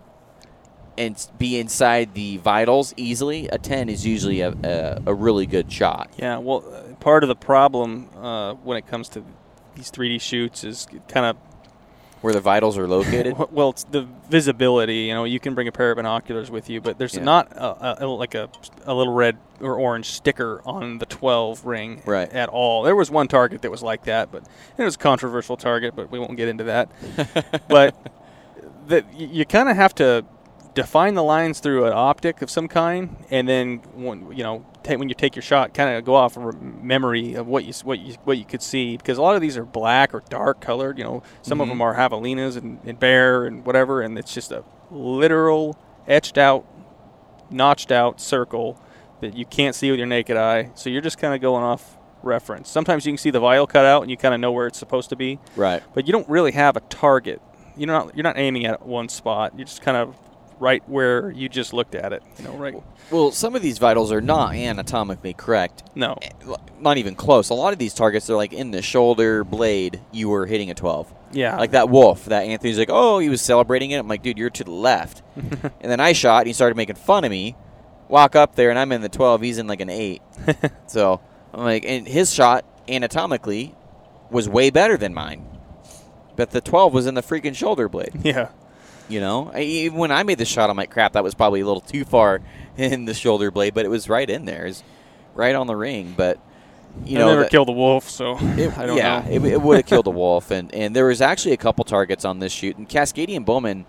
and be inside the vitals easily, a 10 is usually a, a, a really good shot. Yeah. Well, uh, part of the problem uh, when it comes to these 3D shoots is kind of Where the vitals are located? well, it's the visibility. You know, you can bring a pair of binoculars with you, but there's Yeah. not a, a, like a, a little red or orange sticker on the 12 ring Right. at all. There was one target that was like that, but it was a controversial target, but we won't get into that. but that you kind of have to define the lines through an optic of some kind, and then when, you know when you take your shot, kind of go off of memory of what you what you what you could see because a lot of these are black or dark colored. You know, some of Mhm. them are javelinas and, and bear and whatever, and it's just a literal etched out, notched out circle that you can't see with your naked eye. So you're just kind of going off reference. Sometimes you can see the vial cut out and you kind of know where it's supposed to be right. but you don't really have a target. You're not you're not aiming at one spot. You're just kind of right where you just looked at it. You know, right? Well, some of these vitals are not anatomically correct. No. Eh, Not even close. A lot of these targets are like in the shoulder blade. You were hitting a 12. Yeah. Like that wolf that Anthony's like, oh, he was celebrating it. I'm like, dude, you're to the left. and then I shot, and he started making fun of me. Walk up there, and I'm in the 12. He's in like an 8. so I'm like, and his shot anatomically was way better than mine. But the 12 was in the freaking shoulder blade. yeah. You know, I, even when I made the shot, I'm like, crap, that was probably a little too far in the shoulder blade, but it was right in there, it's right on the ring. But you I know, never that- killed a wolf, so it, I don't yeah, know. it, it would have killed a wolf. And and there was actually a couple targets on this shoot. And Cascadian Bowmen,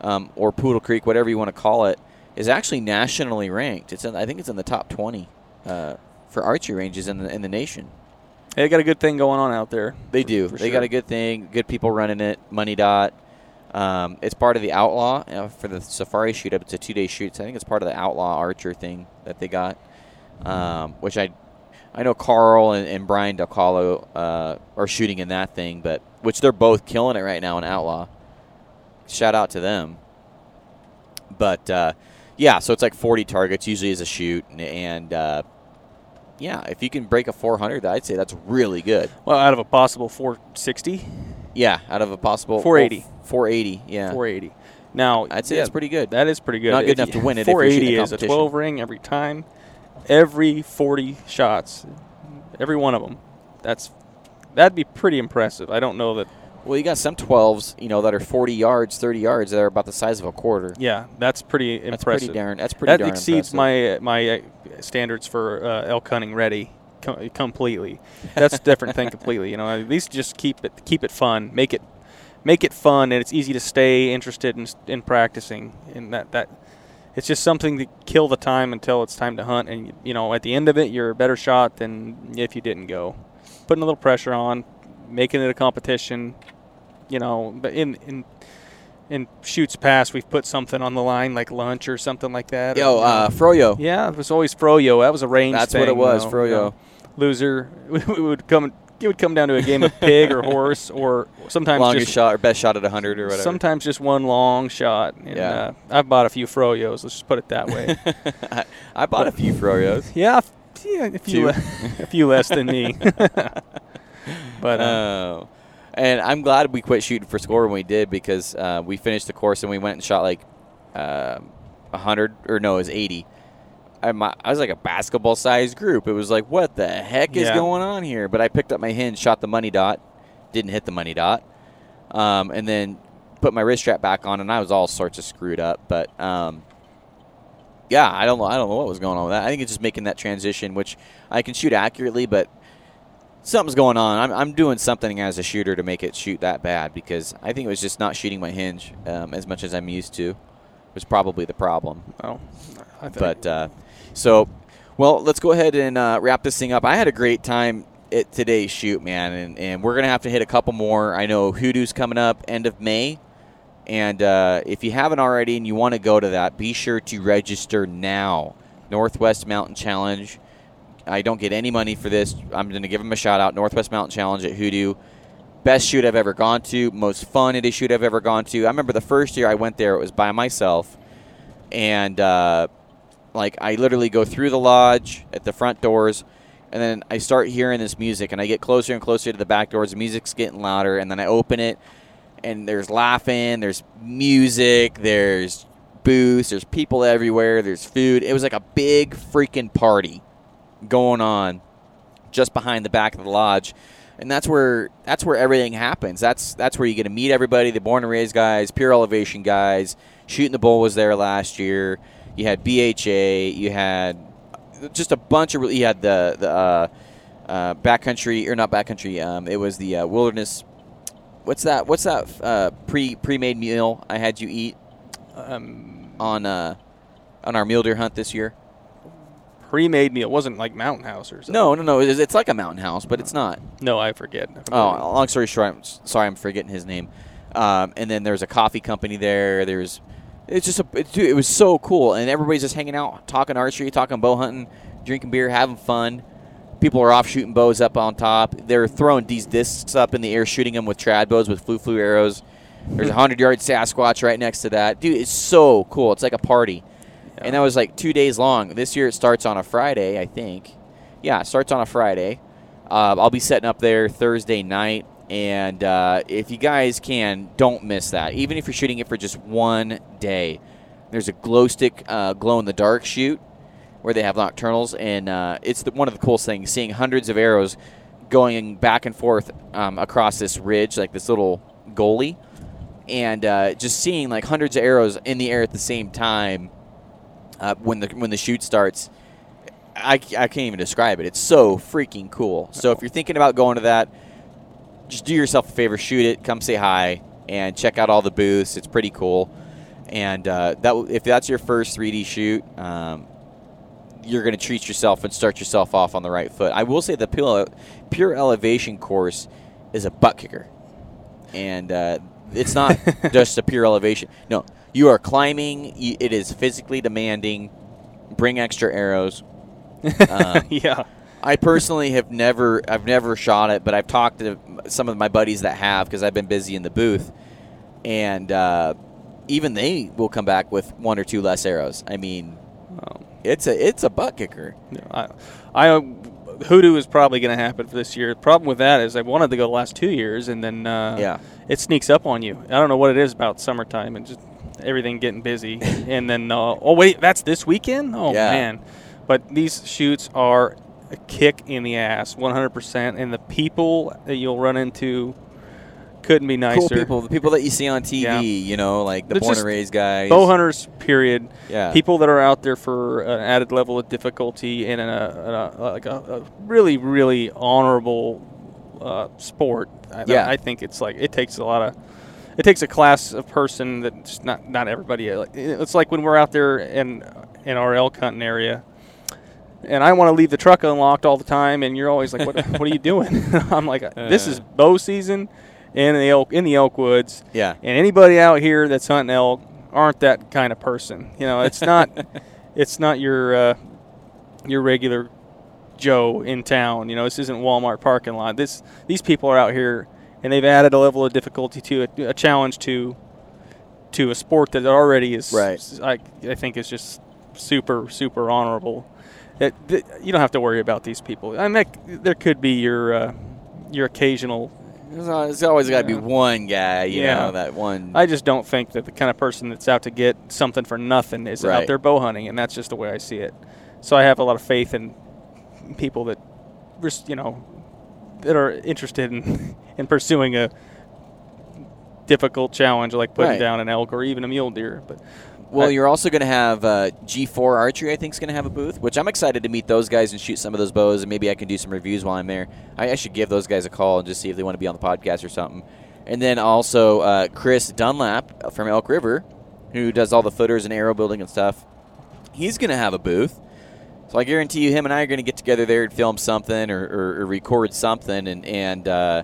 um, or Poodle Creek, whatever you want to call it, is actually nationally ranked. It's in, I think it's in the top 20 uh, for archery ranges in the in the nation. they got a good thing going on out there. They for- do. for they sure. got a good thing. Good people running it. Money dot. Um, it's part of the outlaw uh, for the safari shoot. It's a two day shoot. So I think it's part of the outlaw archer thing that they got. Um, which I, I know Carl and, and Brian Del Calo uh, are shooting in that thing, but which they're both killing it right now in outlaw. Shout out to them. But uh, yeah, so it's like 40 targets usually as a shoot, and, and uh, yeah, if you can break a 400, I'd say that's really good. Well, out of a possible 460, Yeah, out of a possible 480. well, 480. Yeah, 480. Now, I'd say yeah, that's pretty good. That is pretty good. Not good If enough you- to win it if you're shooting 480 a is a 12 ring every time, every 40 shots, every one of them. That's that'd be pretty impressive. I don't know that. well, you got some 12s, you know, that are 40 yards, 30 yards, that are about the size of a quarter. Yeah, that's pretty impressive. That's pretty darn. That's pretty that darn exceeds impressive. my my uh, standards for uh, elk hunting ready. completely. That's a different thing completely. You know, at least just keep it keep it fun, make it make it fun, and it's easy to stay interested in in practicing. And that that it's just something to kill the time until it's time to hunt. And you know, at the end of it, you're a better shot than if you didn't go. Putting a little pressure on, making it a competition. You know, but in in in shoots past, we've put something on the line like lunch or something like that. Yo, or, uh, Froyo. yeah, it was always froyo. That was a range. That's what it was, you know, froyo. you know. Loser. We would come. It would come down to a game of pig or horse, or sometimes Longest just shot or best shot at 100 or whatever. sometimes just one long shot. And, Yeah. uh, I've bought a few froyos. Let's just put it that way. I, I bought a few Froyos. yeah, yeah, a few, le- a few less than me. but uh, Oh. And I'm glad we quit shooting for score when we did because uh, we finished the course and we went and shot like uh, 100 or no, it was 80. I, my, I was like a basketball sized group. It was like, what the heck is Yeah. going on here? But I picked up my hinge, shot the money dot, didn't hit the money dot, um, and then put my wrist strap back on, and I was all sorts of screwed up. But um, yeah, I don't know. I don't know what was going on with that. I think it's just making that transition, which I can shoot accurately, but something's going on. I'm, I'm doing something as a shooter to make it shoot that bad because I think it was just not shooting my hinge um, as much as I'm used to. Was probably the problem. well, think But uh, so, well, let's go ahead and uh, wrap this thing up. I had a great time at today's shoot, man, and, and we're gonna have to hit a couple more. I know Hoodoo's coming up end of May, and uh, if you haven't already and you want to go to that, be sure to register now. Northwest Mountain Challenge. I don't get any money for this. I'm to give them a shout out. Northwest Mountain Challenge at Hoodoo. Best shoot I've ever gone to. Most fun it is shoot I've ever gone to. I remember the first year I went there, it was by myself. And, uh, like, I literally go through the lodge at the front doors, and then I start hearing this music, and I get closer and closer to the back doors. The music's getting louder, and then I open it, and there's laughing, there's music, there's booths, there's people everywhere, there's food. It was like a big freaking party going on just behind the back of the lodge. And that's where that's where everything happens. That's that's where you get to meet everybody, the born and raised guys, pure elevation guys. Shooting the bull was there last year. You had BHA, you had just a bunch of you had the the uh, uh, backcountry or not backcountry. Um, it was the uh, wilderness. What's that? What's that uh, pre pre made meal I had you eat um, on uh, on our mule deer hunt this year? pre-made meal It wasn't like Mountain House or something. No, no, no. It's, it's like a mountain house, but it's not. no, I forget. Oh, long story short, I'm sorry, I'm forgetting his name. Um, and then there's a coffee company there. There's, it's just a, it, dude, it was so cool, and everybody's just hanging out, talking archery, talking bow hunting, drinking beer, having fun. People are off shooting bows up on top. They're throwing these discs up in the air, shooting them with trad bows with flu flu arrows. There's a hundred yard Sasquatch right next to that, dude. It's so cool. It's like a party, and that was like two days long. This year it starts on a Friday, I think. Yeah, it starts on a Friday. Uh, I'll be setting up there Thursday night, and uh, if you guys can, don't miss that. Even if you're shooting it for just one day, there's a glow stick, uh, glow in the dark shoot where they have nocturnals, and uh, it's the, one of the coolest things seeing hundreds of arrows going back and forth um, across this ridge, like this little goalie, and uh, just seeing like hundreds of arrows in the air at the same time uh, when the when the shoot starts. I, I can't even describe it. It's so freaking cool. So if you're thinking about going to that, just do yourself a favor, shoot it, come say hi, and check out all the booths. It's pretty cool. And uh, that if that's your first 3D shoot, um, you're going to treat yourself and start yourself off on the right foot. I will say the pure, pure elevation course is a butt kicker, and uh, it's not just a pure elevation. No, you are climbing. It is physically demanding. Bring extra arrows. Um, yeah. I personally have never I've never shot it, but I've talked to some of my buddies that have because I've been busy in the booth, and uh, even they will come back with one or two less arrows. I mean, Um, it's a it's a butt kicker. Yeah, I, I hoodoo is probably going to happen for this year. The problem with that is I wanted to go the last two years, and then uh, Yeah. it sneaks up on you. I don't know what it is about summertime and just everything getting busy, and then uh, oh wait, that's this weekend. Oh Yeah. man, but these shoots are a kick in the ass, 100%, and the people that you'll run into couldn't be nicer. cool people, the people that you see on TV, Yeah. you know, like the They're born and raised guys. Bow hunters, period. Yeah. People that are out there for an added level of difficulty and in a, a, a like a, a really, really honorable uh, sport. I, Yeah. I think it's like it takes a lot of. It takes a class of person that's not not everybody. It's like when we're out there in in our elk hunting area, and I want to leave the truck unlocked all the time, and you're always like, "What, what are you doing?" I'm like, "This is bow season in the elk in the elk woods." Yeah. And anybody out here that's hunting elk aren't that kind of person. You know, it's not it's not your uh, your regular Joe in town. You know, this isn't Walmart parking lot. This these people are out here and they've added a level of difficulty to it, a challenge to to a sport that already is Right. I, I think is just super super honorable. It, th- you don't have to worry about these people. I mean, that- there could be your uh, your occasional There's al- there's always got to be one guy, you Yeah. know, that one. I just don't think that the kind of person that's out to get something for nothing is Right. out there bow hunting, and that's just the way I see it. So I have a lot of faith in people that, you know, that are interested in in pursuing a difficult challenge like putting Right. down an elk or even a mule deer. But well, I- you're also going to have uh, G4 Archery, I think, is going to have a booth, which I'm excited to meet those guys and shoot some of those bows, and maybe I can do some reviews while I'm there. I, I should give those guys a call and just see if they want to be on the podcast or something. And then also uh, Chris Dunlap from Elk River, who does all the footers and arrow building and stuff. He's going to have a booth. So I guarantee you, him and I are going to get together there and film something or, or, or record something, and and uh,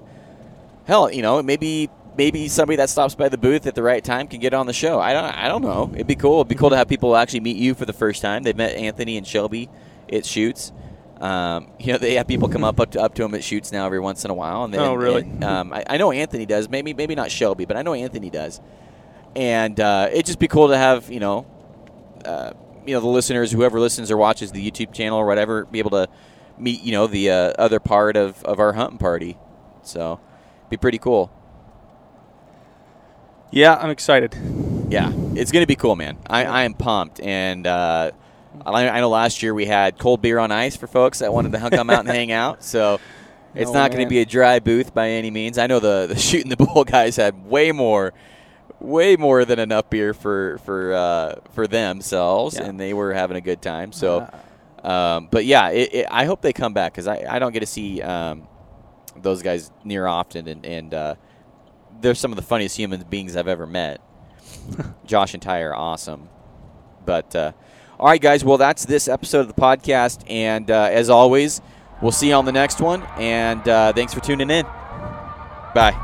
hell, you know, maybe maybe somebody that stops by the booth at the right time can get on the show. I don't I don't know. It'd be cool. It'd be cool to have people actually meet you for the first time. They've met Anthony and Shelby at shoots. Um, you know, they have people come up up to, up to them at shoots now every once in a while. And then, Oh, really? and, um, I, I know Anthony does. Maybe maybe not Shelby, but I know Anthony does. And uh, it'd just be cool to have you know, uh, you know, the listeners, whoever listens or watches the YouTube channel or whatever, be able to meet you know the uh, other part of, of our hunting party. So, be pretty cool. Yeah, I'm excited. Yeah, it's gonna be cool, man. I, I am pumped, and uh, I, I know last year we had cold beer on ice for folks that wanted to come out and hang out. So it's Oh, not going to be a dry booth by any means. I know the the shooting the bull guys had way more, way more than enough beer for for uh, for themselves, Yeah. and they were having a good time. So, Uh, um, but yeah, it, it, I hope they come back because I, I don't get to see um, those guys near often, and, and uh, they're some of the funniest human beings I've ever met. Josh and Ty are awesome. But uh, all right, guys. Well, that's this episode of the podcast, and uh, as always, we'll see you on the next one. And uh, thanks for tuning in. Bye.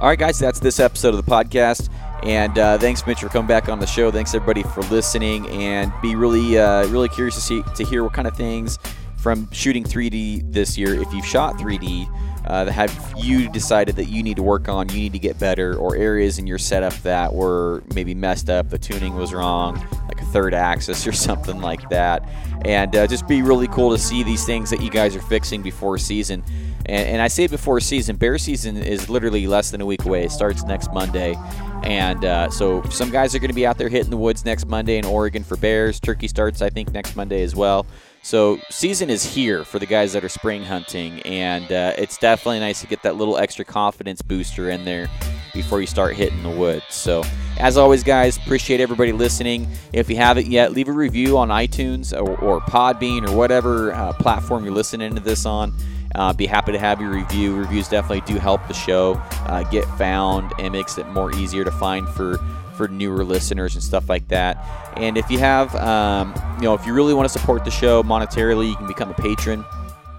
All right, guys. That's this episode of the podcast. And uh, thanks, Mitch, for coming back on the show. Thanks everybody for listening, and be really, uh, really curious to see to hear what kind of things from shooting 3D this year. If you've shot 3D, uh, that have you decided that you need to work on, you need to get better, or areas in your setup that were maybe messed up, the tuning was wrong, like a third axis or something like that. And uh, just be really cool to see these things that you guys are fixing before season. And, and I say before season, bear season is literally less than a week away. It starts next Monday. And uh, so some guys are going to be out there hitting the woods next Monday in Oregon for bears. Turkey starts, I think, next Monday as well. So season is here for the guys that are spring hunting, and uh, it's definitely nice to get that little extra confidence booster in there before you start hitting the woods. So as always, guys, appreciate everybody listening. If you haven't yet, leave a review on iTunes or, or Podbean or whatever uh, platform you're listening to this on. Uh, be happy to have your review. Reviews definitely do help the show uh, get found and makes it more easier to find for for newer listeners and stuff like that. And if you have, um, you know, if you really want to support the show monetarily, you can become a patron.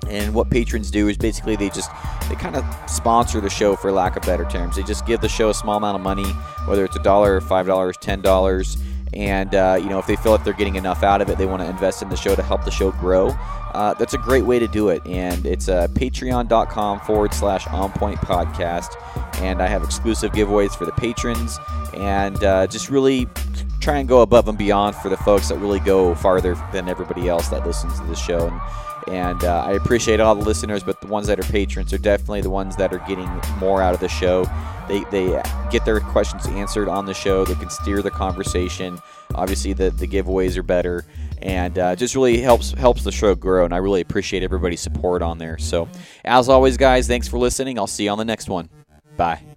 And what patrons do is basically they just they kind of sponsor the show for lack of better terms. They just give the show a small amount of money, whether it's a dollar five dollars, ten dollars. And uh, you know, if they feel like they're getting enough out of it, they want to invest in the show to help the show grow. Uh, that's a great way to do it, and it's uh, patreon.com forward slash on point podcast. And I have exclusive giveaways for the patrons, and uh, just really try and go above and beyond for the folks that really go farther than everybody else that listens to the show. And, and uh, I appreciate all the listeners, but the ones that are patrons are definitely the ones that are getting more out of the show. they, they get their questions answered on the show. They can steer the conversation. Obviously, the, the giveaways are better, and uh, just really helps helps the show grow. And I really appreciate everybody's support on there. So, as always, guys, thanks for listening. I'll see you on the next one. Bye.